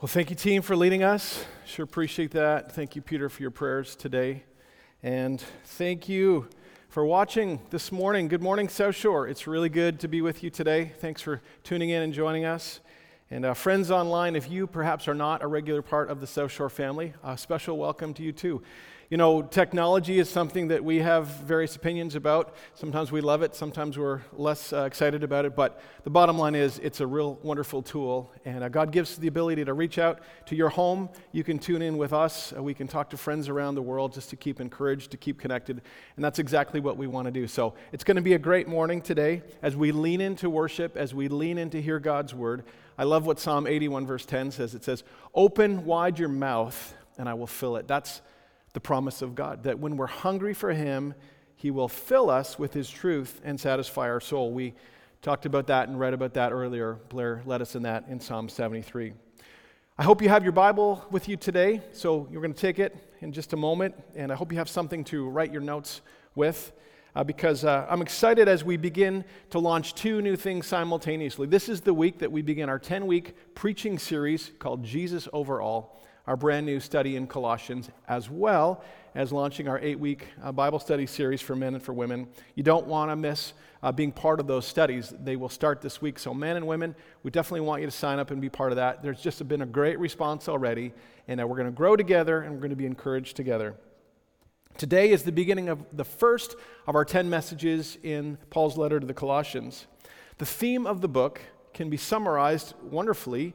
Well, thank you, team, for leading us. Sure appreciate that. Thank you, Peter, for your prayers today. And thank you for watching this morning. Good morning, South Shore. It's really good to be with you today. Thanks for tuning in and joining us. And uh, friends online, if you perhaps are not a regular part of the South Shore family, a special welcome to you too. You know, technology is something that we have various opinions about. Sometimes we love it, sometimes we're less uh, excited about it, but the bottom line is it's a real wonderful tool. And uh, God gives the ability to reach out to your home. You can tune in with us, uh, we can talk to friends around the world just to keep encouraged, to keep connected. And that's exactly what we want to do. So it's going to be a great morning today as we lean into worship, as we lean in to hear God's word. I love what Psalm 81, verse 10 says. It says, Open wide your mouth, and I will fill it. That's the promise of God that when we're hungry for Him, He will fill us with His truth and satisfy our soul. We talked about that and read about that earlier. Blair led us in that in Psalm 73. I hope you have your Bible with you today, so you're going to take it in just a moment, and I hope you have something to write your notes with. Uh, because uh, I'm excited as we begin to launch two new things simultaneously. This is the week that we begin our 10 week preaching series called Jesus Over All our brand new study in Colossians, as well as launching our eight week uh, Bible study series for men and for women. You don't want to miss uh, being part of those studies. They will start this week. So, men and women, we definitely want you to sign up and be part of that. There's just been a great response already, and uh, we're going to grow together and we're going to be encouraged together. Today is the beginning of the first of our 10 messages in Paul's letter to the Colossians. The theme of the book can be summarized wonderfully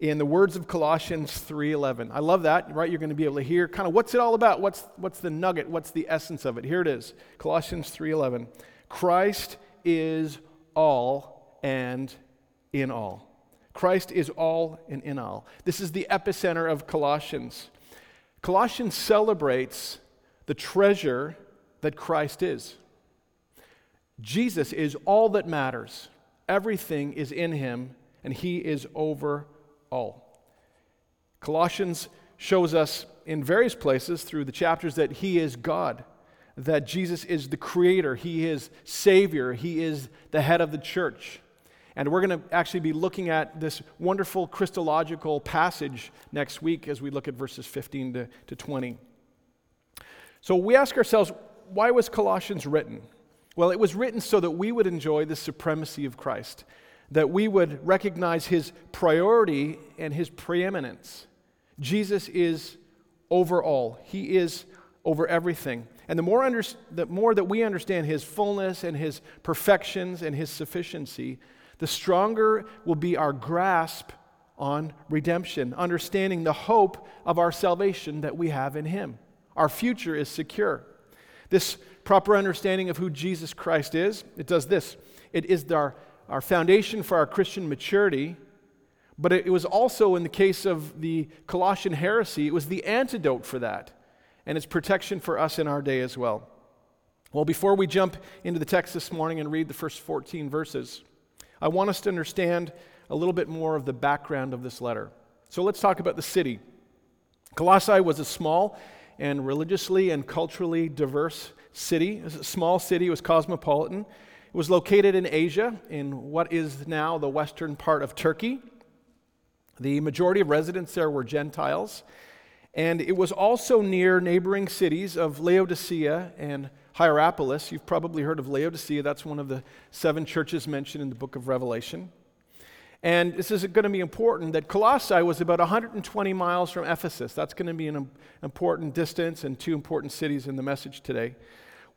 in the words of Colossians 3:11. I love that, right? You're going to be able to hear kind of what's it all about? What's what's the nugget? What's the essence of it? Here it is. Colossians 3:11. Christ is all and in all. Christ is all and in all. This is the epicenter of Colossians. Colossians celebrates the treasure that Christ is. Jesus is all that matters. Everything is in him, and he is over all. Colossians shows us in various places through the chapters that He is God, that Jesus is the Creator, He is Savior, He is the head of the church. And we're going to actually be looking at this wonderful Christological passage next week as we look at verses 15 to, to 20. So we ask ourselves, why was Colossians written? Well, it was written so that we would enjoy the supremacy of Christ that we would recognize his priority and his preeminence. Jesus is over all, he is over everything. And the more, under, the more that we understand his fullness and his perfections and his sufficiency, the stronger will be our grasp on redemption, understanding the hope of our salvation that we have in him. Our future is secure. This proper understanding of who Jesus Christ is, it does this. It is our our foundation for our Christian maturity, but it was also, in the case of the Colossian heresy, it was the antidote for that and its protection for us in our day as well. Well, before we jump into the text this morning and read the first 14 verses, I want us to understand a little bit more of the background of this letter. So let's talk about the city. Colossae was a small and religiously and culturally diverse city. It was a small city, it was cosmopolitan. It was located in Asia, in what is now the western part of Turkey. The majority of residents there were Gentiles. And it was also near neighboring cities of Laodicea and Hierapolis. You've probably heard of Laodicea. That's one of the seven churches mentioned in the book of Revelation. And this is going to be important that Colossae was about 120 miles from Ephesus. That's going to be an important distance and two important cities in the message today.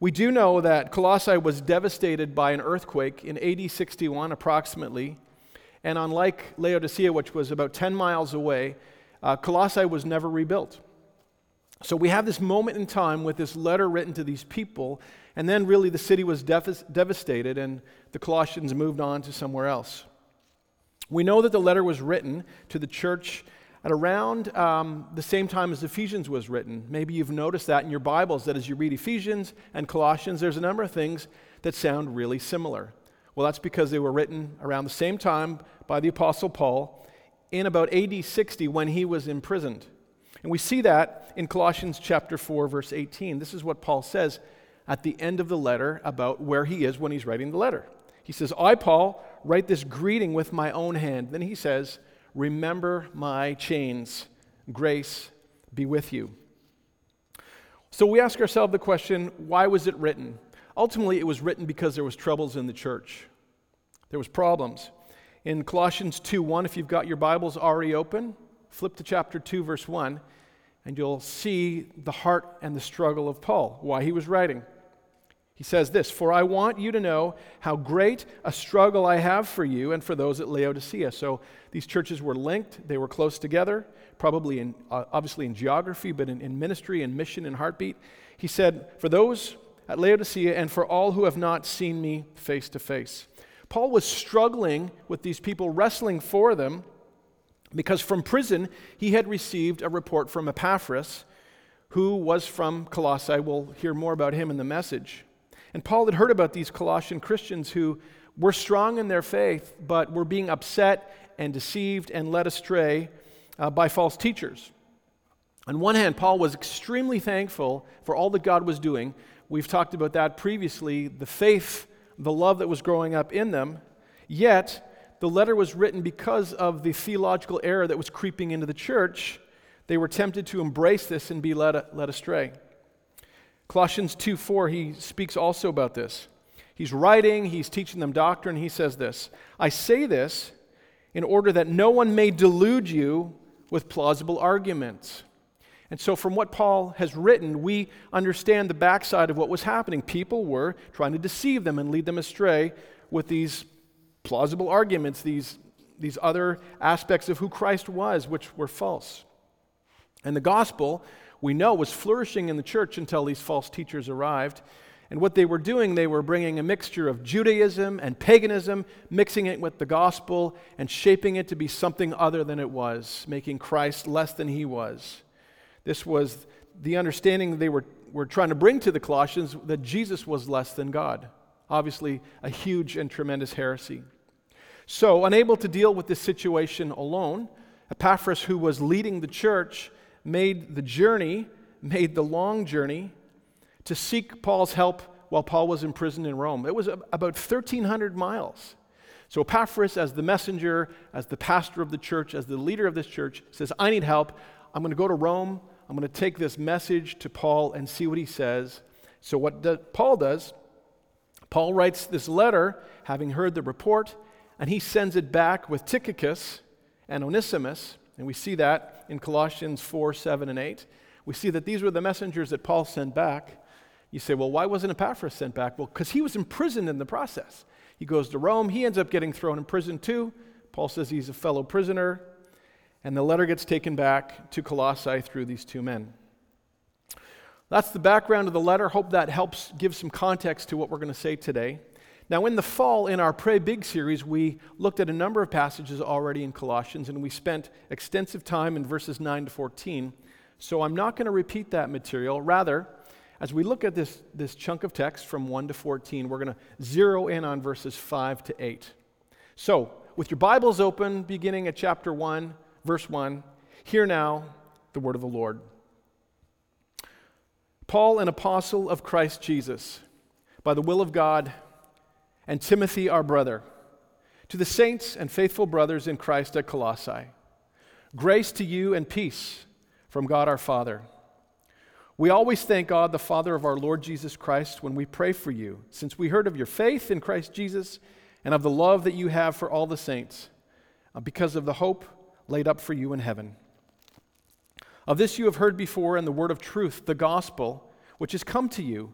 We do know that Colossae was devastated by an earthquake in AD 61 approximately. And unlike Laodicea, which was about 10 miles away, uh, Colossae was never rebuilt. So we have this moment in time with this letter written to these people, and then really the city was dev- devastated, and the Colossians moved on to somewhere else. We know that the letter was written to the church at around um, the same time as Ephesians was written. Maybe you've noticed that in your Bibles, that as you read Ephesians and Colossians, there's a number of things that sound really similar. Well, that's because they were written around the same time by the Apostle Paul in about AD 60 when he was imprisoned. And we see that in Colossians chapter 4, verse 18. This is what Paul says at the end of the letter about where he is when he's writing the letter. He says, I, Paul, write this greeting with my own hand. Then he says, Remember my chains. Grace be with you. So we ask ourselves the question why was it written? Ultimately, it was written because there was troubles in the church. There was problems. In Colossians 2:1, if you've got your Bibles already open, flip to chapter 2 verse 1 and you'll see the heart and the struggle of Paul, why he was writing. He says this For I want you to know how great a struggle I have for you and for those at Laodicea. So these churches were linked, they were close together, probably in, uh, obviously in geography, but in, in ministry and mission and heartbeat. He said, For those at Laodicea and for all who have not seen me face to face. Paul was struggling with these people, wrestling for them, because from prison he had received a report from Epaphras, who was from Colossae. We'll hear more about him in the message. And Paul had heard about these Colossian Christians who were strong in their faith, but were being upset and deceived and led astray uh, by false teachers. On one hand, Paul was extremely thankful for all that God was doing. We've talked about that previously the faith, the love that was growing up in them. Yet, the letter was written because of the theological error that was creeping into the church. They were tempted to embrace this and be led, led astray. Colossians 2 4, he speaks also about this. He's writing, he's teaching them doctrine. He says this I say this in order that no one may delude you with plausible arguments. And so, from what Paul has written, we understand the backside of what was happening. People were trying to deceive them and lead them astray with these plausible arguments, these, these other aspects of who Christ was, which were false. And the gospel we know was flourishing in the church until these false teachers arrived. And what they were doing, they were bringing a mixture of Judaism and paganism, mixing it with the gospel, and shaping it to be something other than it was, making Christ less than he was. This was the understanding they were, were trying to bring to the Colossians that Jesus was less than God. Obviously, a huge and tremendous heresy. So, unable to deal with this situation alone, Epaphras, who was leading the church, made the journey, made the long journey to seek Paul's help while Paul was imprisoned in Rome. It was about 1,300 miles. So Epaphras, as the messenger, as the pastor of the church, as the leader of this church, says, I need help. I'm going to go to Rome. I'm going to take this message to Paul and see what he says. So, what does, Paul does, Paul writes this letter, having heard the report, and he sends it back with Tychicus and Onesimus. And we see that in Colossians 4 7 and 8. We see that these were the messengers that Paul sent back. You say, well, why wasn't Epaphras sent back? Well, because he was imprisoned in the process. He goes to Rome. He ends up getting thrown in prison too. Paul says he's a fellow prisoner. And the letter gets taken back to Colossae through these two men. That's the background of the letter. Hope that helps give some context to what we're going to say today. Now, in the fall, in our Pray Big series, we looked at a number of passages already in Colossians, and we spent extensive time in verses 9 to 14. So I'm not going to repeat that material. Rather, as we look at this, this chunk of text from 1 to 14, we're going to zero in on verses 5 to 8. So, with your Bibles open, beginning at chapter 1, verse 1, hear now the word of the Lord. Paul, an apostle of Christ Jesus, by the will of God, and Timothy, our brother, to the saints and faithful brothers in Christ at Colossae. Grace to you and peace from God our Father. We always thank God, the Father of our Lord Jesus Christ, when we pray for you, since we heard of your faith in Christ Jesus and of the love that you have for all the saints, uh, because of the hope laid up for you in heaven. Of this you have heard before in the word of truth, the gospel, which has come to you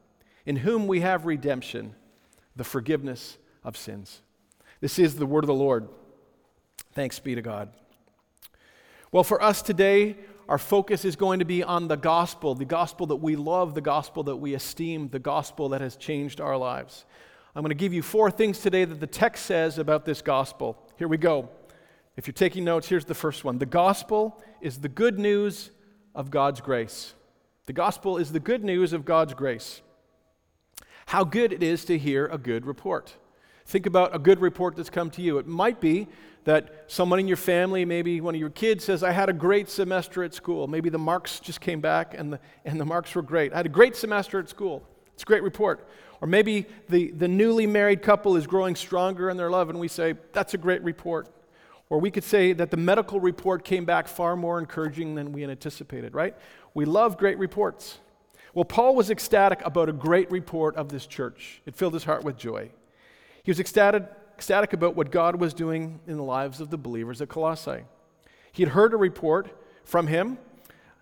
in whom we have redemption, the forgiveness of sins. This is the word of the Lord. Thanks be to God. Well, for us today, our focus is going to be on the gospel, the gospel that we love, the gospel that we esteem, the gospel that has changed our lives. I'm going to give you four things today that the text says about this gospel. Here we go. If you're taking notes, here's the first one The gospel is the good news of God's grace. The gospel is the good news of God's grace. How good it is to hear a good report. Think about a good report that's come to you. It might be that someone in your family, maybe one of your kids, says, I had a great semester at school. Maybe the marks just came back and the, and the marks were great. I had a great semester at school. It's a great report. Or maybe the, the newly married couple is growing stronger in their love, and we say, That's a great report. Or we could say that the medical report came back far more encouraging than we had anticipated, right? We love great reports. Well, Paul was ecstatic about a great report of this church. It filled his heart with joy. He was ecstatic, ecstatic about what God was doing in the lives of the believers at Colossae. He had heard a report from him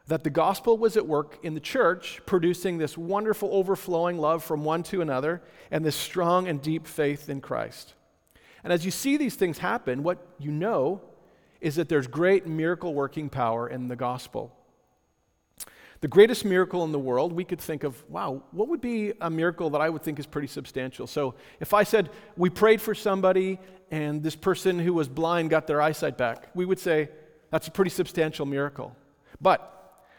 that the gospel was at work in the church, producing this wonderful overflowing love from one to another and this strong and deep faith in Christ. And as you see these things happen, what you know is that there's great miracle working power in the gospel. The greatest miracle in the world, we could think of, wow, what would be a miracle that I would think is pretty substantial? So if I said, we prayed for somebody and this person who was blind got their eyesight back, we would say, that's a pretty substantial miracle. But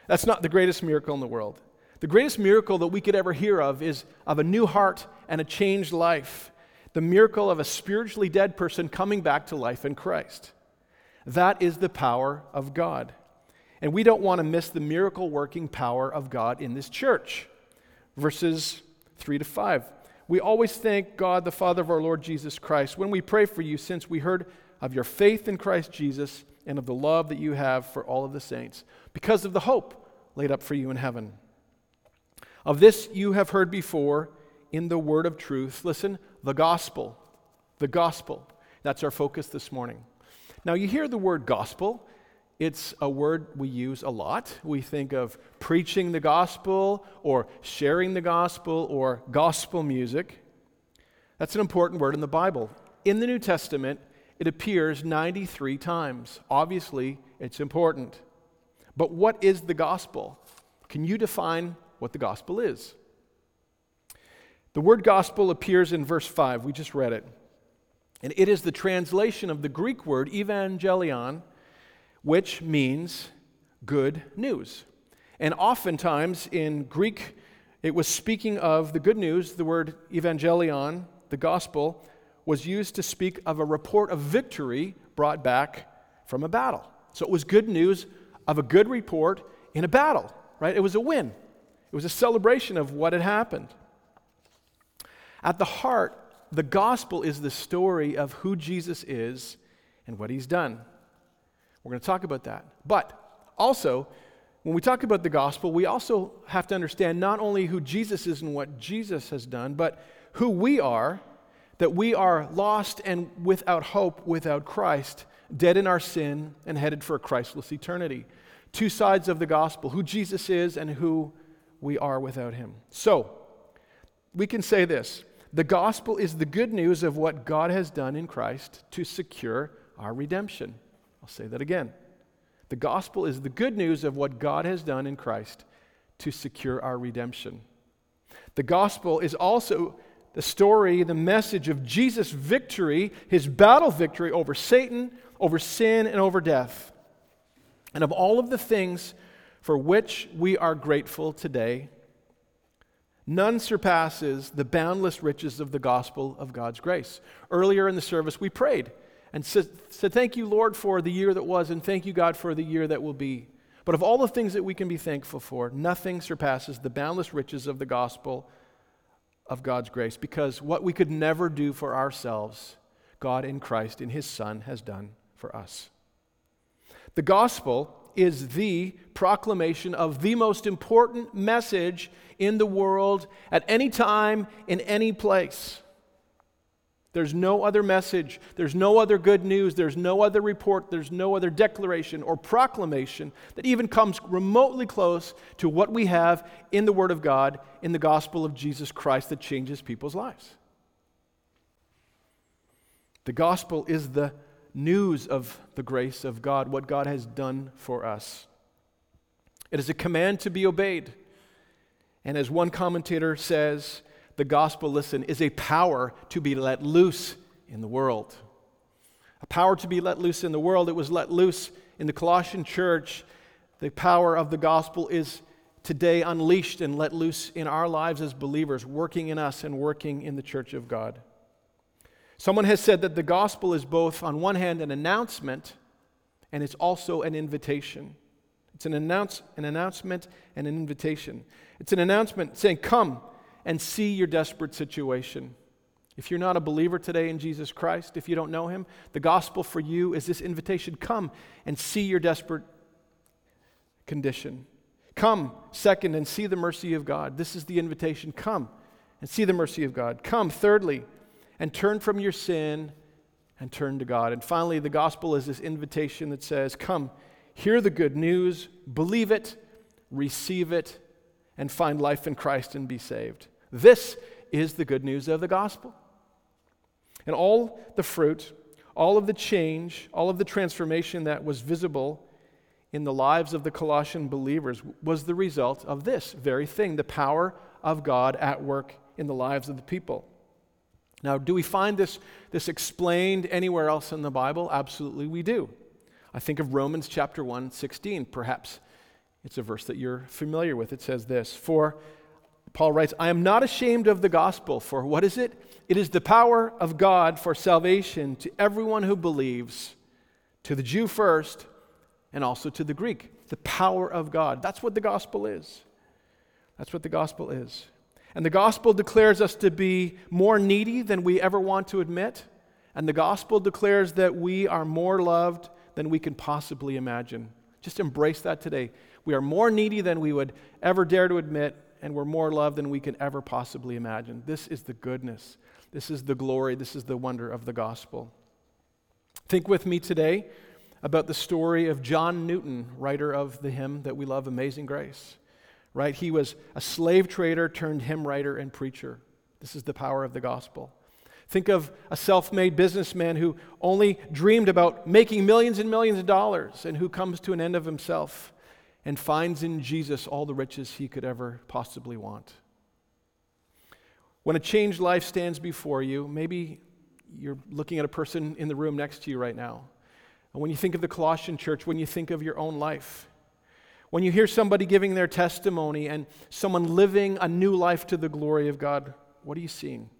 that's not the greatest miracle in the world. The greatest miracle that we could ever hear of is of a new heart and a changed life the miracle of a spiritually dead person coming back to life in Christ. That is the power of God. And we don't want to miss the miracle working power of God in this church. Verses 3 to 5. We always thank God, the Father of our Lord Jesus Christ, when we pray for you, since we heard of your faith in Christ Jesus and of the love that you have for all of the saints, because of the hope laid up for you in heaven. Of this you have heard before in the word of truth. Listen, the gospel. The gospel. That's our focus this morning. Now, you hear the word gospel. It's a word we use a lot. We think of preaching the gospel or sharing the gospel or gospel music. That's an important word in the Bible. In the New Testament, it appears 93 times. Obviously, it's important. But what is the gospel? Can you define what the gospel is? The word gospel appears in verse 5. We just read it. And it is the translation of the Greek word evangelion, which means good news. And oftentimes in Greek, it was speaking of the good news. The word evangelion, the gospel, was used to speak of a report of victory brought back from a battle. So it was good news of a good report in a battle, right? It was a win, it was a celebration of what had happened. At the heart, the gospel is the story of who Jesus is and what he's done. We're going to talk about that. But also, when we talk about the gospel, we also have to understand not only who Jesus is and what Jesus has done, but who we are, that we are lost and without hope without Christ, dead in our sin and headed for a Christless eternity. Two sides of the gospel who Jesus is and who we are without him. So, we can say this the gospel is the good news of what God has done in Christ to secure our redemption. Say that again. The gospel is the good news of what God has done in Christ to secure our redemption. The gospel is also the story, the message of Jesus' victory, his battle victory over Satan, over sin, and over death. And of all of the things for which we are grateful today, None surpasses the boundless riches of the gospel of God's grace. Earlier in the service, we prayed and said, said, Thank you, Lord, for the year that was, and thank you, God, for the year that will be. But of all the things that we can be thankful for, nothing surpasses the boundless riches of the gospel of God's grace, because what we could never do for ourselves, God in Christ, in His Son, has done for us. The gospel is the proclamation of the most important message in the world at any time, in any place. There's no other message, there's no other good news, there's no other report, there's no other declaration or proclamation that even comes remotely close to what we have in the Word of God, in the gospel of Jesus Christ that changes people's lives. The gospel is the news of the grace of God, what God has done for us. It is a command to be obeyed. And as one commentator says, the gospel, listen, is a power to be let loose in the world. A power to be let loose in the world. It was let loose in the Colossian church. The power of the gospel is today unleashed and let loose in our lives as believers, working in us and working in the church of God. Someone has said that the gospel is both, on one hand, an announcement and it's also an invitation. It's an, announce, an announcement and an invitation. It's an announcement saying, Come, and see your desperate situation. If you're not a believer today in Jesus Christ, if you don't know him, the gospel for you is this invitation come and see your desperate condition. Come, second, and see the mercy of God. This is the invitation. Come and see the mercy of God. Come, thirdly, and turn from your sin and turn to God. And finally, the gospel is this invitation that says, Come, hear the good news, believe it, receive it, and find life in Christ and be saved. This is the good news of the gospel. And all the fruit, all of the change, all of the transformation that was visible in the lives of the Colossian believers was the result of this very thing the power of God at work in the lives of the people. Now, do we find this, this explained anywhere else in the Bible? Absolutely, we do. I think of Romans chapter 1, 16. Perhaps it's a verse that you're familiar with. It says this For Paul writes, I am not ashamed of the gospel, for what is it? It is the power of God for salvation to everyone who believes, to the Jew first, and also to the Greek. The power of God. That's what the gospel is. That's what the gospel is. And the gospel declares us to be more needy than we ever want to admit. And the gospel declares that we are more loved than we can possibly imagine. Just embrace that today. We are more needy than we would ever dare to admit, and we're more loved than we can ever possibly imagine. This is the goodness, this is the glory, this is the wonder of the gospel. Think with me today about the story of John Newton, writer of the hymn that we love, Amazing Grace. Right? He was a slave trader turned hymn writer and preacher. This is the power of the gospel. Think of a self made businessman who only dreamed about making millions and millions of dollars and who comes to an end of himself and finds in Jesus all the riches he could ever possibly want. When a changed life stands before you, maybe you're looking at a person in the room next to you right now. And when you think of the Colossian church, when you think of your own life, when you hear somebody giving their testimony and someone living a new life to the glory of God, what are you seeing?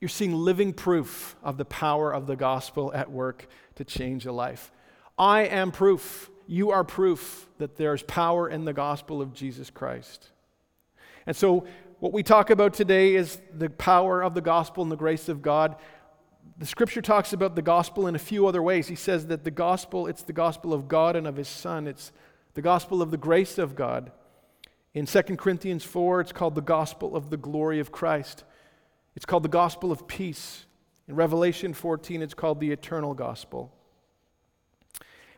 You're seeing living proof of the power of the gospel at work to change a life. I am proof you are proof that there's power in the gospel of Jesus Christ. And so, what we talk about today is the power of the gospel and the grace of God. The scripture talks about the gospel in a few other ways. He says that the gospel, it's the gospel of God and of his son. It's the gospel of the grace of God. In 2 Corinthians 4, it's called the gospel of the glory of Christ. It's called the gospel of peace. In Revelation 14, it's called the eternal gospel.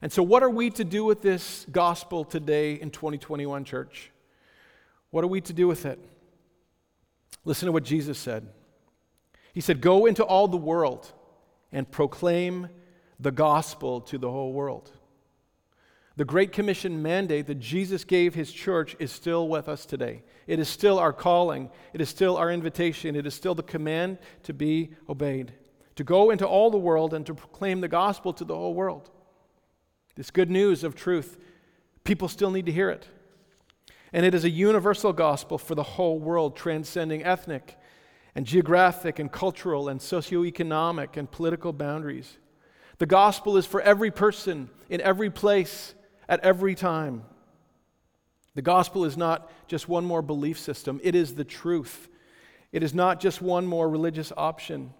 And so, what are we to do with this gospel today in 2021, church? What are we to do with it? Listen to what Jesus said. He said, Go into all the world and proclaim the gospel to the whole world. The Great Commission mandate that Jesus gave his church is still with us today. It is still our calling, it is still our invitation, it is still the command to be obeyed. To go into all the world and to proclaim the gospel to the whole world. This good news of truth, people still need to hear it. And it is a universal gospel for the whole world, transcending ethnic and geographic and cultural and socioeconomic and political boundaries. The gospel is for every person, in every place, at every time. The gospel is not just one more belief system, it is the truth. It is not just one more religious option.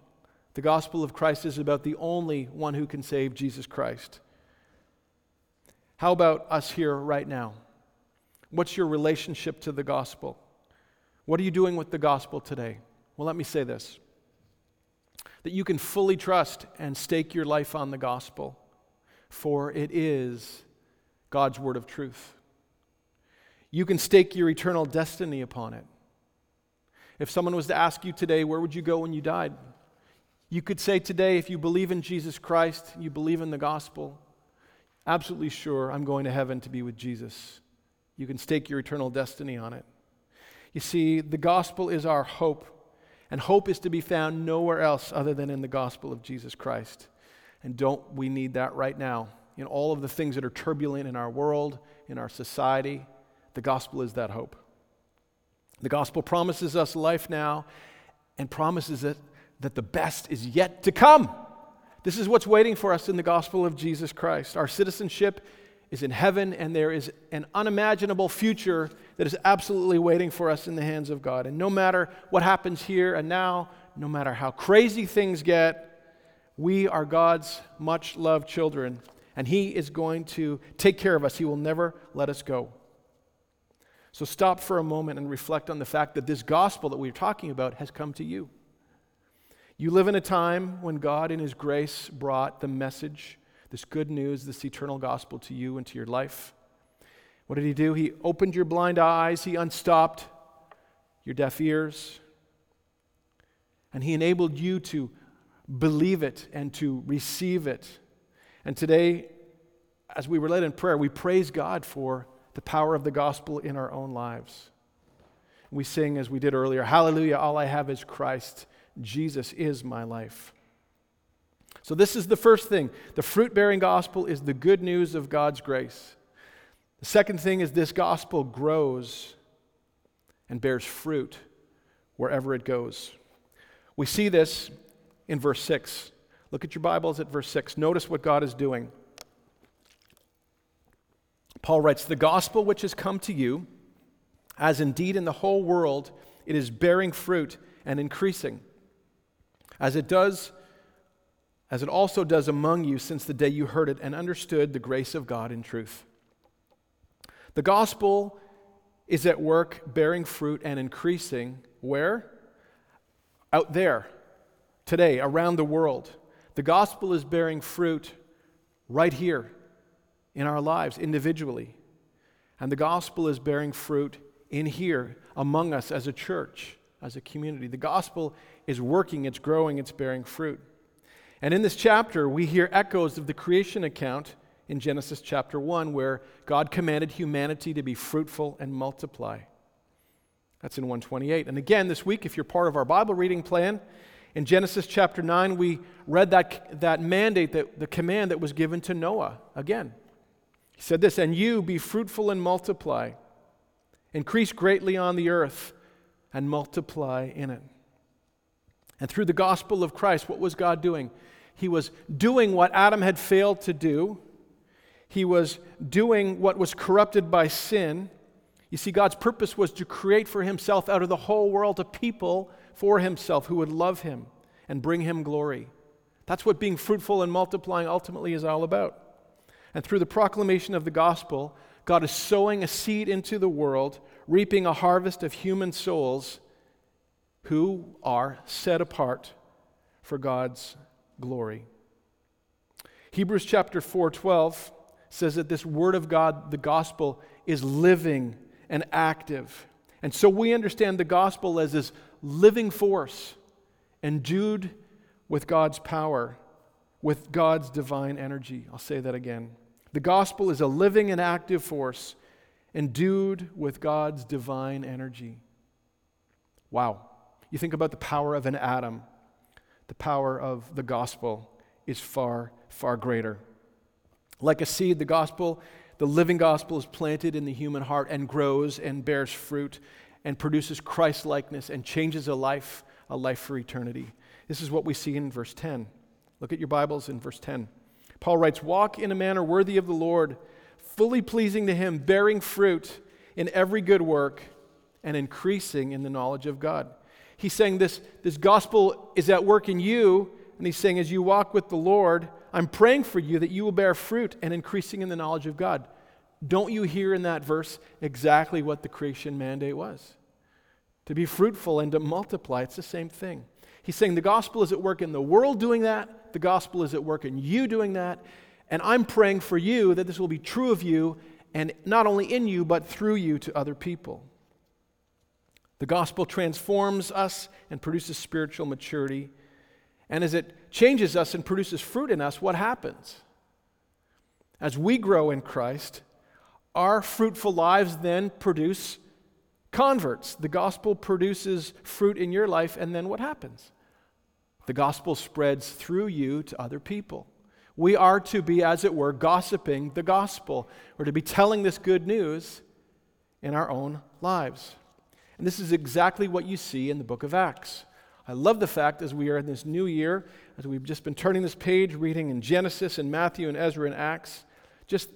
The gospel of Christ is about the only one who can save Jesus Christ. How about us here right now? What's your relationship to the gospel? What are you doing with the gospel today? Well, let me say this. that you can fully trust and stake your life on the gospel, for it is God's word of truth. You can stake your eternal destiny upon it. If someone was to ask you today, where would you go when you died? You could say today, if you believe in Jesus Christ, you believe in the gospel, absolutely sure I'm going to heaven to be with Jesus. You can stake your eternal destiny on it. You see, the gospel is our hope, and hope is to be found nowhere else other than in the gospel of Jesus Christ. And don't we need that right now? In all of the things that are turbulent in our world, in our society, the gospel is that hope. The gospel promises us life now and promises it that the best is yet to come. This is what's waiting for us in the gospel of Jesus Christ. Our citizenship is in heaven, and there is an unimaginable future that is absolutely waiting for us in the hands of God. And no matter what happens here and now, no matter how crazy things get, we are God's much loved children, and He is going to take care of us. He will never let us go. So stop for a moment and reflect on the fact that this gospel that we're talking about has come to you. You live in a time when God, in His grace, brought the message, this good news, this eternal gospel to you and to your life. What did He do? He opened your blind eyes, He unstopped your deaf ears, and He enabled you to believe it and to receive it. And today, as we were led in prayer, we praise God for the power of the gospel in our own lives. We sing, as we did earlier, Hallelujah, all I have is Christ. Jesus is my life. So, this is the first thing. The fruit bearing gospel is the good news of God's grace. The second thing is this gospel grows and bears fruit wherever it goes. We see this in verse 6. Look at your Bibles at verse 6. Notice what God is doing. Paul writes, The gospel which has come to you, as indeed in the whole world it is bearing fruit and increasing, as it does, as it also does among you since the day you heard it and understood the grace of God in truth. The gospel is at work bearing fruit and increasing. Where? Out there, today, around the world. The gospel is bearing fruit right here in our lives individually. And the gospel is bearing fruit in here among us as a church, as a community. The gospel is working, it's growing, it's bearing fruit. And in this chapter, we hear echoes of the creation account in Genesis chapter 1, where God commanded humanity to be fruitful and multiply. That's in 128. And again, this week, if you're part of our Bible reading plan, in Genesis chapter 9, we read that, that mandate, that, the command that was given to Noah again. He said this, and you be fruitful and multiply, increase greatly on the earth, and multiply in it. And through the gospel of Christ, what was God doing? He was doing what Adam had failed to do. He was doing what was corrupted by sin. You see, God's purpose was to create for himself out of the whole world a people for himself who would love him and bring him glory. That's what being fruitful and multiplying ultimately is all about. And through the proclamation of the gospel, God is sowing a seed into the world, reaping a harvest of human souls who are set apart for God's glory. Hebrews chapter 4:12 says that this word of God, the gospel, is living and active. And so we understand the gospel as this living force endued with God's power, with God's divine energy. I'll say that again. The gospel is a living and active force endued with God's divine energy. Wow. You think about the power of an atom, the power of the gospel is far, far greater. Like a seed, the gospel, the living gospel, is planted in the human heart and grows and bears fruit and produces Christ likeness and changes a life, a life for eternity. This is what we see in verse 10. Look at your Bibles in verse 10. Paul writes, Walk in a manner worthy of the Lord, fully pleasing to Him, bearing fruit in every good work, and increasing in the knowledge of God. He's saying this, this gospel is at work in you, and he's saying, as you walk with the Lord, I'm praying for you that you will bear fruit and increasing in the knowledge of God. Don't you hear in that verse exactly what the creation mandate was? To be fruitful and to multiply, it's the same thing. He's saying the gospel is at work in the world doing that, the gospel is at work in you doing that, and I'm praying for you that this will be true of you, and not only in you, but through you to other people. The gospel transforms us and produces spiritual maturity. And as it changes us and produces fruit in us, what happens? As we grow in Christ, our fruitful lives then produce converts. The gospel produces fruit in your life, and then what happens? The gospel spreads through you to other people. We are to be, as it were, gossiping the gospel. We're to be telling this good news in our own lives. And this is exactly what you see in the book of Acts. I love the fact as we are in this new year, as we've just been turning this page, reading in Genesis and Matthew and Ezra and Acts, just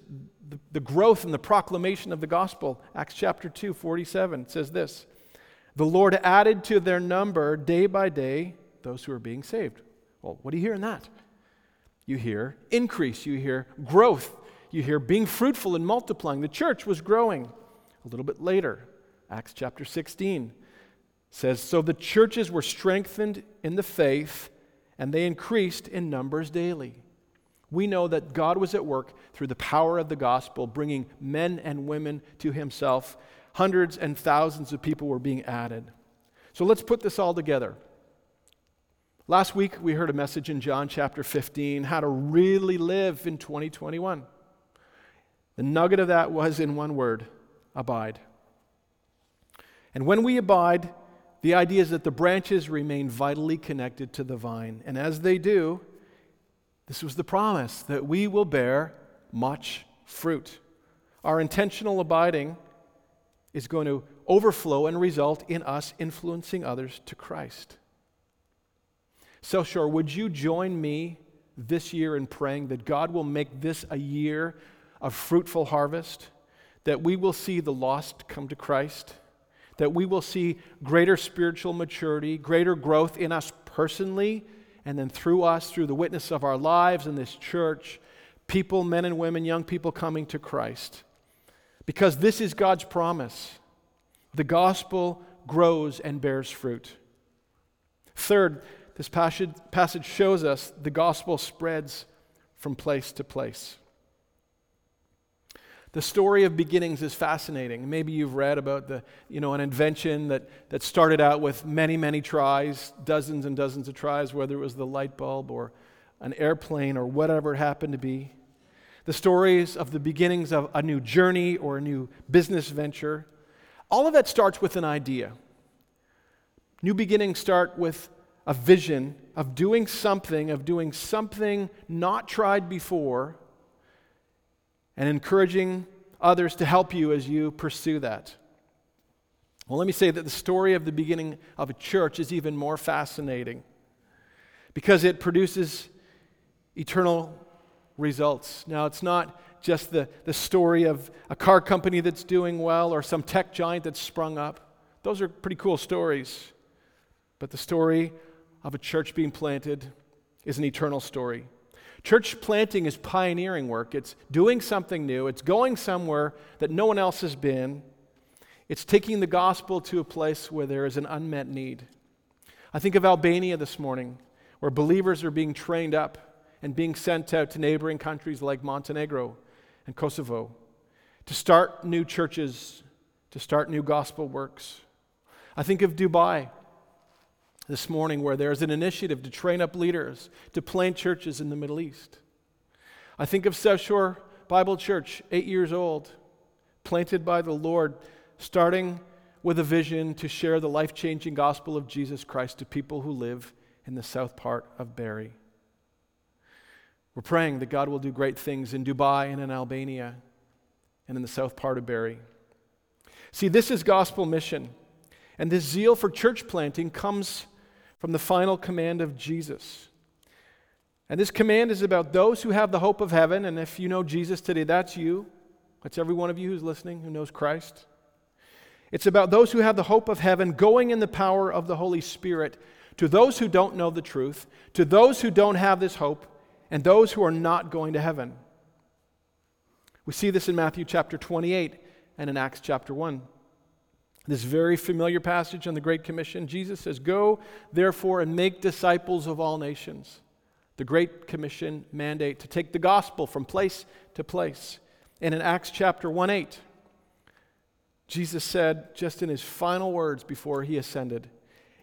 the, the growth and the proclamation of the gospel. Acts chapter 2, 47 says this The Lord added to their number day by day those who are being saved. Well, what do you hear in that? You hear increase, you hear growth, you hear being fruitful and multiplying. The church was growing. A little bit later, Acts chapter 16 says So the churches were strengthened in the faith, and they increased in numbers daily. We know that God was at work through the power of the gospel, bringing men and women to himself. Hundreds and thousands of people were being added. So let's put this all together. Last week, we heard a message in John chapter 15 how to really live in 2021. The nugget of that was in one word abide. And when we abide, the idea is that the branches remain vitally connected to the vine. And as they do, this was the promise that we will bear much fruit. Our intentional abiding is going to overflow and result in us influencing others to Christ. So, sure, would you join me this year in praying that God will make this a year of fruitful harvest, that we will see the lost come to Christ? That we will see greater spiritual maturity, greater growth in us personally, and then through us, through the witness of our lives in this church, people, men and women, young people coming to Christ. Because this is God's promise. The gospel grows and bears fruit. Third, this passage, passage shows us the gospel spreads from place to place. The story of beginnings is fascinating. Maybe you've read about the, you know, an invention that, that started out with many, many tries, dozens and dozens of tries, whether it was the light bulb or an airplane or whatever it happened to be. The stories of the beginnings of a new journey or a new business venture. All of that starts with an idea. New beginnings start with a vision of doing something, of doing something not tried before and encouraging others to help you as you pursue that. Well, let me say that the story of the beginning of a church is even more fascinating because it produces eternal results. Now, it's not just the, the story of a car company that's doing well or some tech giant that's sprung up. Those are pretty cool stories. But the story of a church being planted is an eternal story. Church planting is pioneering work. It's doing something new, it's going somewhere that no one else has been. It's taking the gospel to a place where there is an unmet need. I think of Albania this morning, where believers are being trained up and being sent out to neighboring countries like Montenegro and Kosovo to start new churches, to start new gospel works. I think of Dubai, this morning where there's an initiative to train up leaders to plant churches in the Middle East. I think of South Shore Bible Church, eight years old, planted by the Lord, starting with a vision to share the life changing gospel of Jesus Christ to people who live in the south part of Barrie. We're praying that God will do great things in Dubai and in Albania and in the south part of Barrie. See, this is gospel mission. And this zeal for church planting comes from the final command of Jesus. And this command is about those who have the hope of heaven. And if you know Jesus today, that's you. That's every one of you who's listening who knows Christ. It's about those who have the hope of heaven going in the power of the Holy Spirit to those who don't know the truth, to those who don't have this hope, and those who are not going to heaven. We see this in Matthew chapter 28 and in Acts chapter 1. This very familiar passage on the Great Commission, Jesus says, Go therefore and make disciples of all nations. The Great Commission mandate to take the gospel from place to place. And in Acts chapter 1 8, Jesus said, just in his final words before he ascended,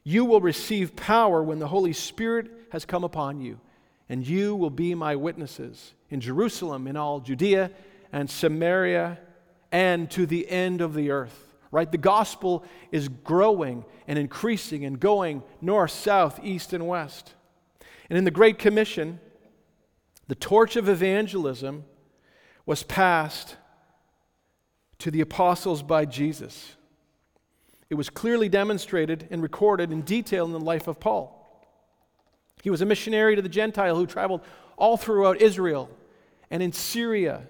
You will receive power when the Holy Spirit has come upon you, and you will be my witnesses in Jerusalem, in all Judea and Samaria, and to the end of the earth right? The gospel is growing and increasing and going north, south, east, and west. And in the Great Commission, the torch of evangelism was passed to the apostles by Jesus. It was clearly demonstrated and recorded in detail in the life of Paul. He was a missionary to the Gentile who traveled all throughout Israel and in Syria,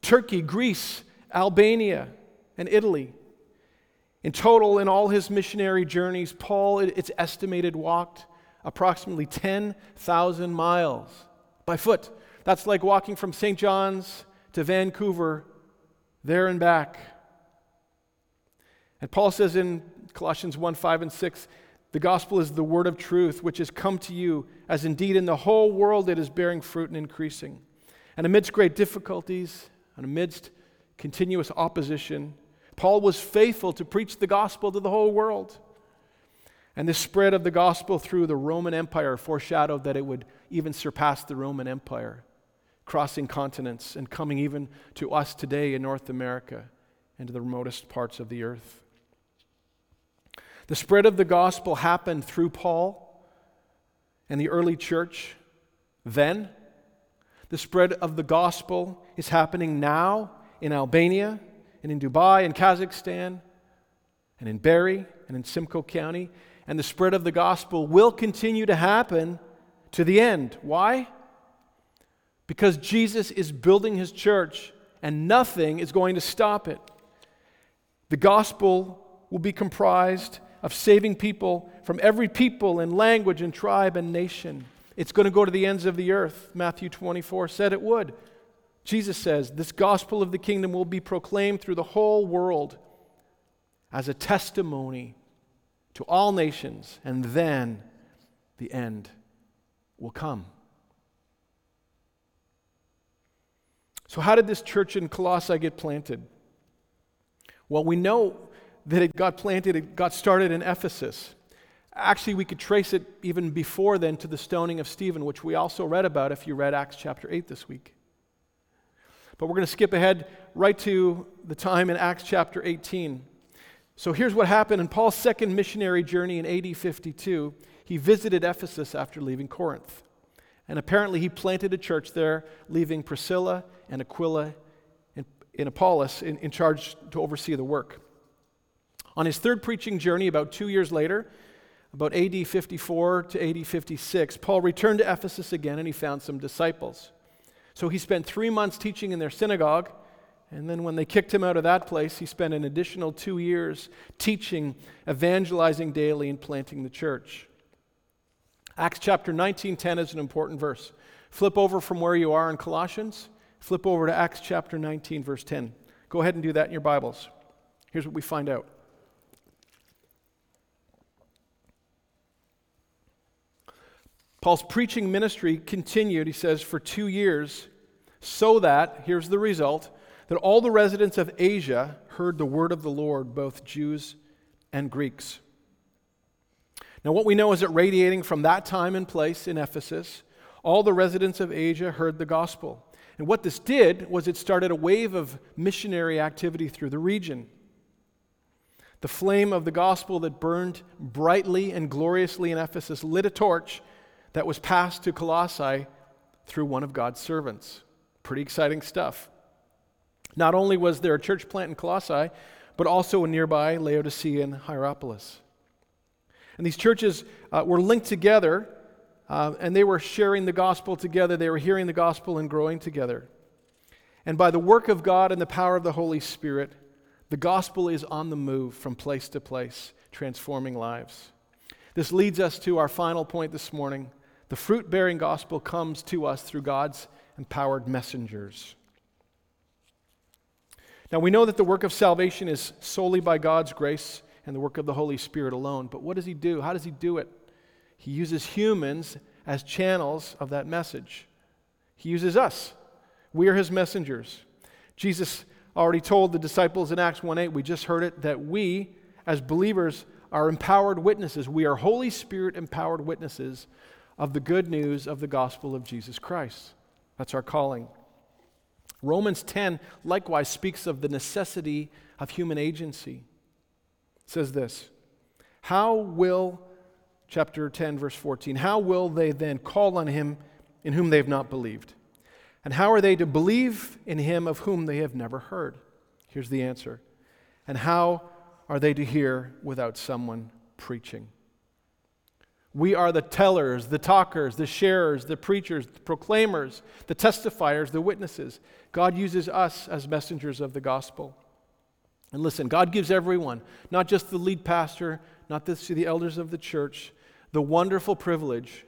Turkey, Greece, Albania, and Italy. In total, in all his missionary journeys, Paul, it's estimated, walked approximately 10,000 miles by foot. That's like walking from St. John's to Vancouver, there and back. And Paul says in Colossians 1 5 and 6, the gospel is the word of truth, which has come to you, as indeed in the whole world it is bearing fruit and increasing. And amidst great difficulties, and amidst continuous opposition, Paul was faithful to preach the gospel to the whole world. And the spread of the gospel through the Roman Empire foreshadowed that it would even surpass the Roman Empire, crossing continents and coming even to us today in North America and to the remotest parts of the earth. The spread of the gospel happened through Paul and the early church then. The spread of the gospel is happening now in Albania and in Dubai and Kazakhstan and in Barrie and in Simcoe County. And the spread of the gospel will continue to happen to the end. Why? Because Jesus is building his church and nothing is going to stop it. The gospel will be comprised of saving people from every people and language and tribe and nation. It's going to go to the ends of the earth. Matthew 24 said it would. Jesus says, This gospel of the kingdom will be proclaimed through the whole world as a testimony to all nations, and then the end will come. So, how did this church in Colossae get planted? Well, we know that it got planted, it got started in Ephesus. Actually, we could trace it even before then to the stoning of Stephen, which we also read about if you read Acts chapter 8 this week. But we're going to skip ahead right to the time in Acts chapter 18. So here's what happened in Paul's second missionary journey in AD 52. He visited Ephesus after leaving Corinth. And apparently he planted a church there, leaving Priscilla and Aquila in, in Apollos in, in charge to oversee the work. On his third preaching journey, about two years later, about AD 54 to AD 56, Paul returned to Ephesus again and he found some disciples. So he spent three months teaching in their synagogue. And then when they kicked him out of that place, he spent an additional two years teaching, evangelizing daily, and planting the church. Acts chapter 19:10 is an important verse. Flip over from where you are in Colossians. Flip over to Acts chapter 19, verse 10. Go ahead and do that in your Bibles. Here's what we find out. Paul's preaching ministry continued, he says, for two years, so that, here's the result, that all the residents of Asia heard the word of the Lord, both Jews and Greeks. Now, what we know is that radiating from that time and place in Ephesus, all the residents of Asia heard the gospel. And what this did was it started a wave of missionary activity through the region. The flame of the gospel that burned brightly and gloriously in Ephesus lit a torch that was passed to Colossae through one of God's servants. Pretty exciting stuff. Not only was there a church plant in Colossae, but also a nearby Laodicea and Hierapolis. And these churches uh, were linked together, uh, and they were sharing the gospel together. They were hearing the gospel and growing together. And by the work of God and the power of the Holy Spirit, the gospel is on the move from place to place, transforming lives. This leads us to our final point this morning the fruit bearing gospel comes to us through God's empowered messengers. Now, we know that the work of salvation is solely by God's grace and the work of the Holy Spirit alone. But what does he do? How does he do it? He uses humans as channels of that message. He uses us. We are his messengers. Jesus already told the disciples in Acts 1 8, we just heard it, that we, as believers, are empowered witnesses. We are Holy Spirit empowered witnesses of the good news of the gospel of Jesus Christ. That's our calling. Romans 10 likewise speaks of the necessity of human agency. It says this How will, chapter 10, verse 14, how will they then call on him in whom they have not believed? And how are they to believe in him of whom they have never heard? Here's the answer. And how are they to hear without someone preaching? We are the tellers, the talkers, the sharers, the preachers, the proclaimers, the testifiers, the witnesses. God uses us as messengers of the gospel. And listen, God gives everyone, not just the lead pastor, not just the elders of the church, the wonderful privilege,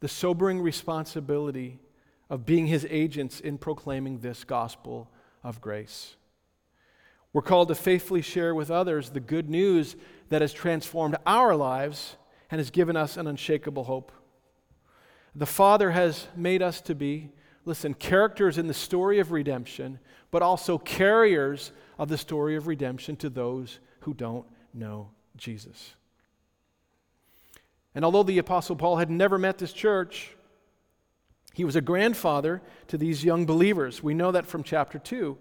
the sobering responsibility of being his agents in proclaiming this gospel of grace. We're called to faithfully share with others the good news that has transformed our lives and has given us an unshakable hope. The Father has made us to be, listen, characters in the story of redemption, but also carriers of the story of redemption to those who don't know Jesus. And although the Apostle Paul had never met this church, he was a grandfather to these young believers. We know that from chapter 2,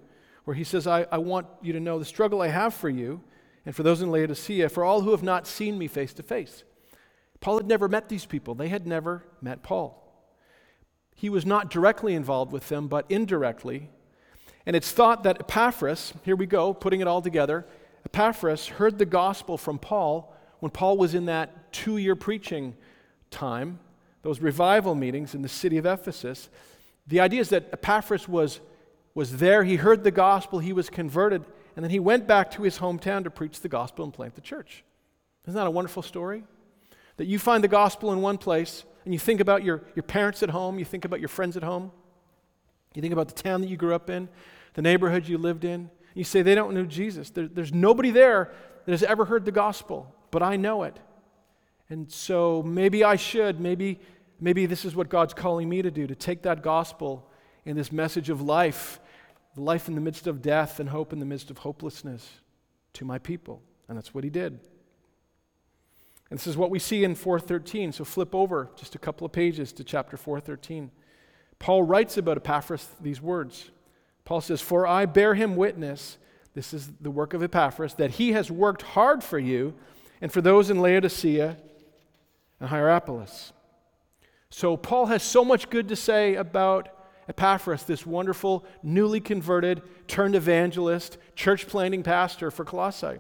where he says, I, I want you to know the struggle I have for you and for those in Laodicea, for all who have not seen me face to face. Paul had never met these people, they had never met Paul. He was not directly involved with them, but indirectly. And it's thought that Epaphras, here we go, putting it all together, Epaphras heard the gospel from Paul when Paul was in that two year preaching time, those revival meetings in the city of Ephesus. The idea is that Epaphras was, was there, he heard the gospel, he was converted, and then he went back to his hometown to preach the gospel and plant the church. Isn't that a wonderful story? That you find the gospel in one place and you think about your, your parents at home, you think about your friends at home, you think about the town that you grew up in, the neighborhood you lived in. You say, they don't know Jesus. There, there's nobody there that has ever heard the gospel, but I know it. And so maybe I should, maybe, maybe this is what God's calling me to do to take that gospel and this message of life, life in the midst of death and hope in the midst of hopelessness to my people. And that's what he did. And this is what we see in 413. So flip over just a couple of pages to chapter 413. Paul writes about Epaphras these words. Paul says, For I bear him witness, this is the work of Epaphras, that he has worked hard for you and for those in Laodicea and Hierapolis. So Paul has so much good to say about Epaphras, this wonderful, newly converted, turned evangelist, church planting pastor for Colossae.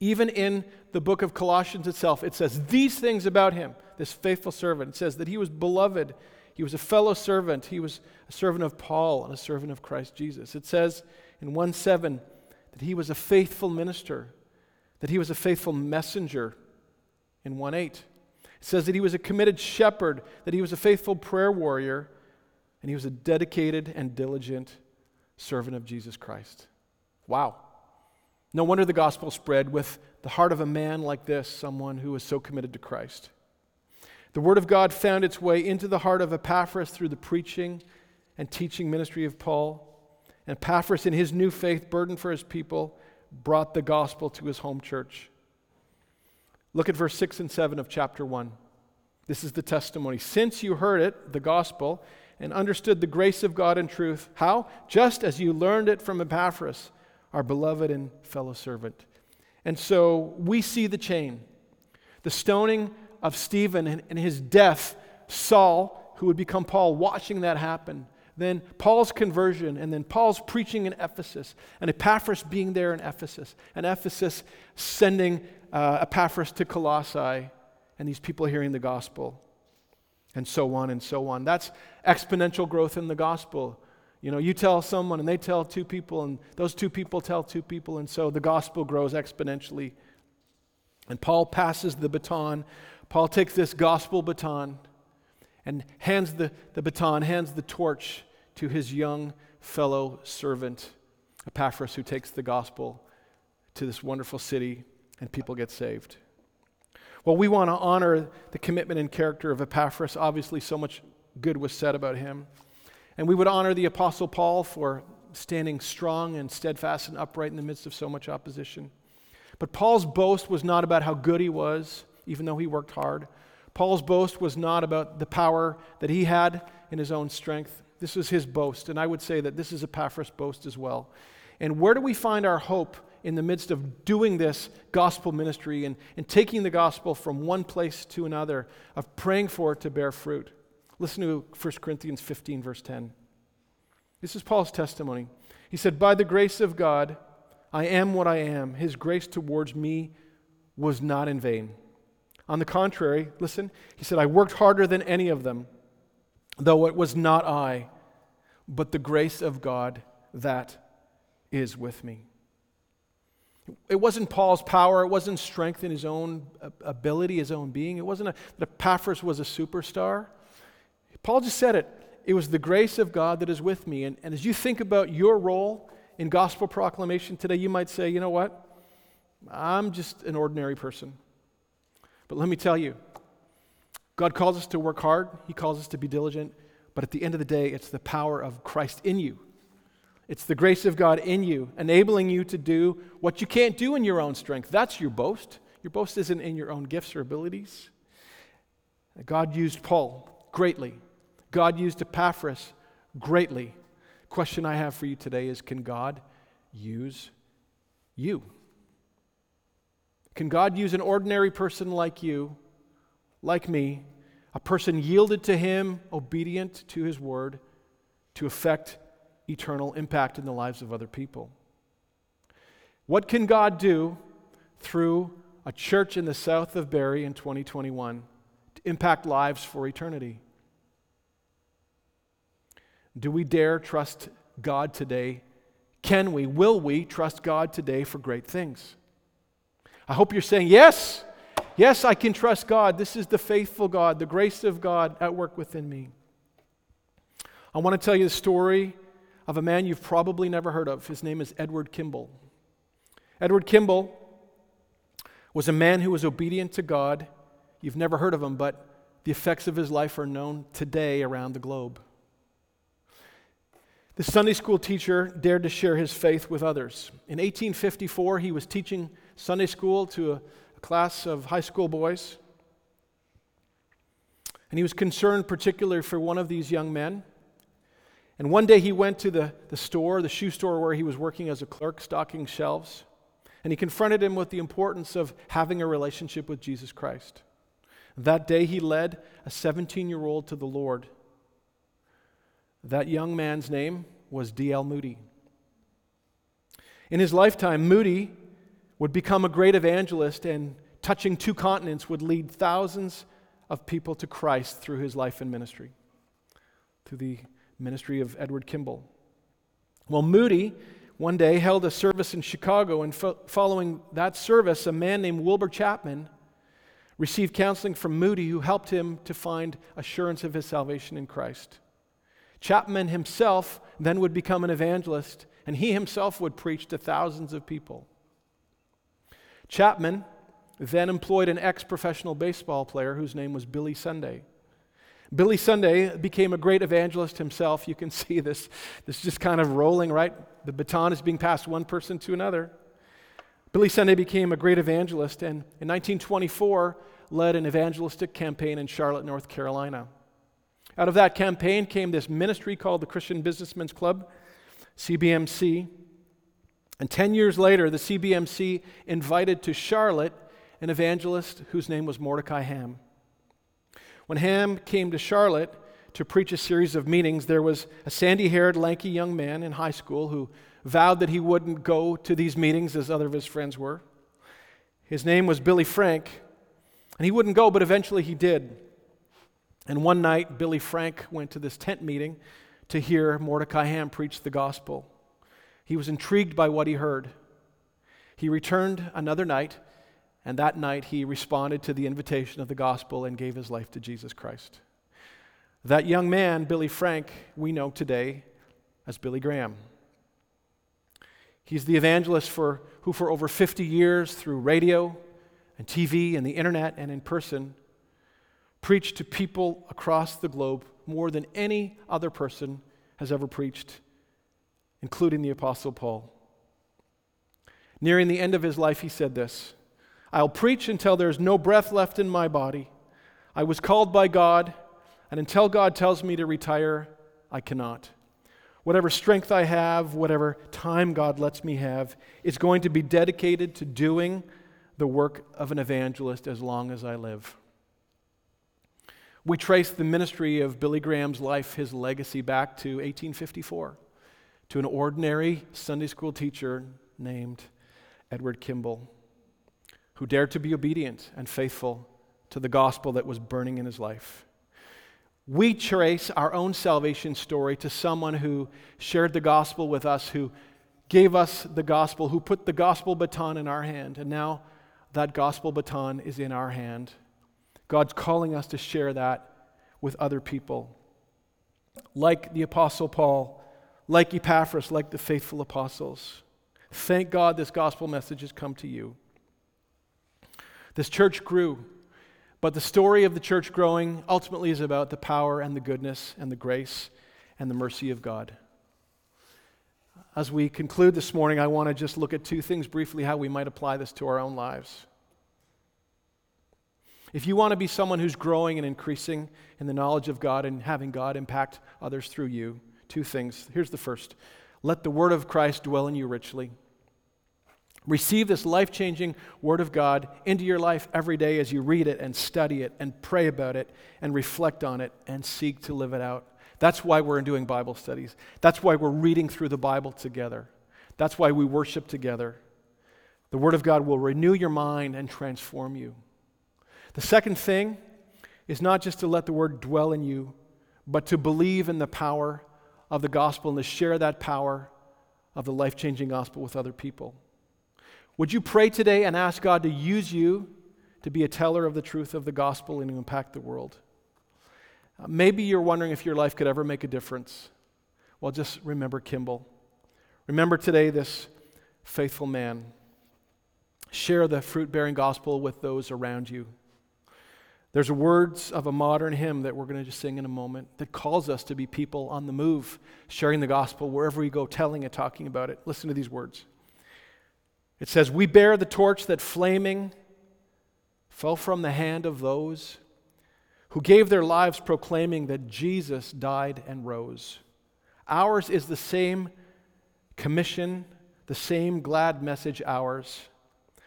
Even in the book of Colossians itself, it says these things about him, this faithful servant. It says that he was beloved, he was a fellow servant, he was a servant of Paul and a servant of Christ Jesus. It says in 1 7 that he was a faithful minister, that he was a faithful messenger in 1 8. It says that he was a committed shepherd, that he was a faithful prayer warrior, and he was a dedicated and diligent servant of Jesus Christ. Wow. No wonder the gospel spread with the heart of a man like this, someone who was so committed to Christ. The word of God found its way into the heart of Epaphras through the preaching and teaching ministry of Paul. And Epaphras, in his new faith, burdened for his people, brought the gospel to his home church. Look at verse 6 and 7 of chapter 1. This is the testimony. Since you heard it, the gospel, and understood the grace of God and truth, how? Just as you learned it from Epaphras our beloved and fellow servant. And so we see the chain. The stoning of Stephen and, his death, Saul, who would become Paul, watching that happen. Then Paul's conversion, and then Paul's preaching in Ephesus, and Epaphras being there in Ephesus, and Ephesus sending uh, Epaphras to Colossae, and these people hearing the gospel, and so on and so on. That's exponential growth in the gospel. You know, you tell someone and they tell two people, and those two people tell two people, and so the gospel grows exponentially. And Paul passes the baton. Paul takes this gospel baton and hands the, the baton, hands the torch to his young fellow servant, Epaphras, who takes the gospel to this wonderful city and people get saved. Well, we want to honor the commitment and character of Epaphras. Obviously, so much good was said about him. And we would honor the Apostle Paul for standing strong and steadfast and upright in the midst of so much opposition. But Paul's boast was not about how good he was, even though he worked hard. Paul's boast was not about the power that he had in his own strength. This was his boast. And I would say that this is Epaphras' boast as well. And where do we find our hope in the midst of doing this gospel ministry and, and taking the gospel from one place to another, of praying for it to bear fruit? Listen to 1 Corinthians 15, verse 10. This is Paul's testimony. He said, By the grace of God, I am what I am. His grace towards me was not in vain. On the contrary, listen, he said, I worked harder than any of them, though it was not I, but the grace of God that is with me. It wasn't Paul's power, it wasn't strength in his own ability, his own being. It wasn't a, that Epaphras was a superstar. Paul just said it. It was the grace of God that is with me. And, and as you think about your role in gospel proclamation today, you might say, you know what? I'm just an ordinary person. But let me tell you, God calls us to work hard, He calls us to be diligent, but at the end of the day, it's the power of Christ in you it's the grace of God in you, enabling you to do what you can't do in your own strength. That's your boast. Your boast isn't in your own gifts or abilities. God used Paul greatly, God used Epaphras greatly. Question I have for you today is can God use you? Can God use an ordinary person like you, like me, a person yielded to Him, obedient to His word, to affect eternal impact in the lives of other people. What can God do through a church in the south of Barrie in 2021 to impact lives for eternity? Do we dare trust God today? Can we, will we trust God today for great things? I hope you're saying, Yes, yes, I can trust God. This is the faithful God, the grace of God at work within me. I want to tell you the story of a man you've probably never heard of. His name is Edward Kimball. Edward Kimball was a man who was obedient to God. You've never heard of him, but the effects of his life are known today around the globe. The Sunday school teacher dared to share his faith with others. In 1854, he was teaching Sunday school to a, a class of high school boys. And he was concerned particularly for one of these young men. And one day he went to the, the store, the shoe store where he was working as a clerk, stocking shelves, and he confronted him with the importance of having a relationship with Jesus Christ. That day he led a 17 year old to the Lord. That young man's name was D.L. Moody. In his lifetime, Moody would become a great evangelist and, touching two continents, would lead thousands of people to Christ through his life and ministry, through the ministry of Edward Kimball. Well, Moody one day held a service in Chicago, and fo- following that service, a man named Wilbur Chapman received counseling from Moody, who helped him to find assurance of his salvation in Christ. Chapman himself then would become an evangelist, and he himself would preach to thousands of people. Chapman then employed an ex professional baseball player whose name was Billy Sunday. Billy Sunday became a great evangelist himself. You can see this, this just kind of rolling, right? The baton is being passed one person to another. Billy Sunday became a great evangelist and in 1924 led an evangelistic campaign in Charlotte, North Carolina. Out of that campaign came this ministry called the Christian Businessmen's Club, CBMC. And 10 years later, the CBMC invited to Charlotte an evangelist whose name was Mordecai Ham. When Ham came to Charlotte to preach a series of meetings, there was a sandy haired, lanky young man in high school who vowed that he wouldn't go to these meetings as other of his friends were. His name was Billy Frank, and he wouldn't go, but eventually he did. And one night, Billy Frank went to this tent meeting to hear Mordecai Ham preach the gospel. He was intrigued by what he heard. He returned another night and that night, he responded to the invitation of the gospel and gave his life to Jesus Christ. That young man, Billy Frank, we know today as Billy Graham. He's the evangelist for, who, for over 50 years, through radio and TV and the internet and in person, preached to people across the globe more than any other person has ever preached, including the Apostle Paul. Nearing the end of his life, he said this I'll preach until there's no breath left in my body. I was called by God, and until God tells me to retire, I cannot. Whatever strength I have, whatever time God lets me have, is going to be dedicated to doing the work of an evangelist as long as I live. We trace the ministry of Billy Graham's life, his legacy, back to 1854 to an ordinary Sunday school teacher named Edward Kimball, who dared to be obedient and faithful to the gospel that was burning in his life. We trace our own salvation story to someone who shared the gospel with us, who gave us the gospel, who put the gospel baton in our hand, and now that gospel baton is in our hand. God's calling us to share that with other people. Like the Apostle Paul, like Epaphras, like the faithful apostles. Thank God this gospel message has come to you. This church grew, but the story of the church growing ultimately is about the power and the goodness and the grace and the mercy of God. As we conclude this morning, I want to just look at two things briefly how we might apply this to our own lives. If you want to be someone who's growing and increasing in the knowledge of God and having God impact others through you, two things. Here's the first let the word of Christ dwell in you richly. Receive this life changing word of God into your life every day as you read it and study it and pray about it and reflect on it and seek to live it out. That's why we're doing Bible studies. That's why we're reading through the Bible together. That's why we worship together. The Word of God will renew your mind and transform you. The second thing is not just to let the Word dwell in you, but to believe in the power of the gospel and to share that power of the life changing gospel with other people. Would you pray today and ask God to use you to be a teller of the truth of the gospel and to impact the world? Uh, maybe you're wondering if your life could ever make a difference. Well, just remember Kimball. Remember today this faithful man. Share the fruit bearing gospel with those around you. There's words of a modern hymn that we're going to just sing in a moment that calls us to be people on the move, sharing the gospel wherever we go, telling it, talking about it. Listen to these words. It says, We bear the torch that flaming fell from the hand of those who gave their lives proclaiming that Jesus died and rose. Ours is the same commission, the same glad message, ours.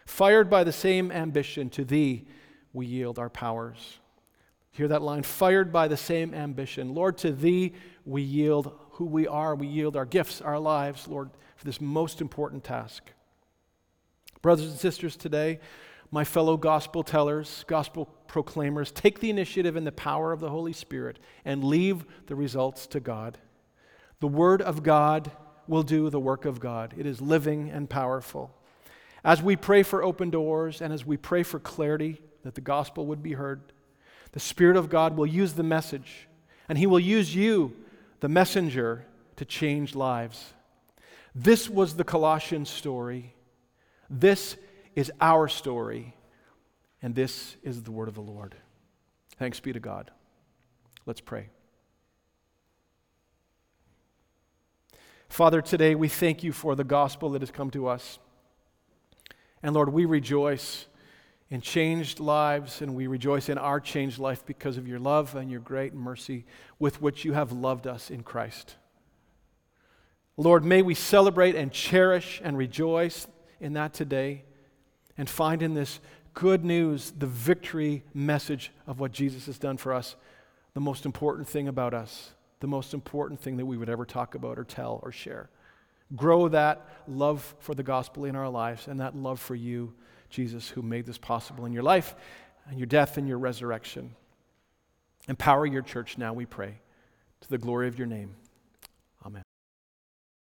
Fired by the same ambition, to thee we yield our powers. Hear that line? Fired by the same ambition. Lord, to thee we yield who we are. We yield our gifts, our lives, Lord, for this most important task. Brothers and sisters, today, my fellow gospel tellers, gospel proclaimers, take the initiative in the power of the Holy Spirit and leave the results to God. The Word of God will do the work of God, it is living and powerful. As we pray for open doors and as we pray for clarity, that the gospel would be heard. The Spirit of God will use the message, and He will use you, the messenger, to change lives. This was the Colossian story. This is our story, and this is the word of the Lord. Thanks be to God. Let's pray. Father, today we thank you for the gospel that has come to us. And Lord, we rejoice in changed lives, and we rejoice in our changed life because of your love and your great mercy with which you have loved us in Christ. Lord, may we celebrate and cherish and rejoice in that today and find in this good news the victory message of what Jesus has done for us the most important thing about us, the most important thing that we would ever talk about or tell or share. Grow that love for the gospel in our lives and that love for you Jesus, who made this possible in your life and your death and your resurrection. Empower your church now, we pray, to the glory of your name.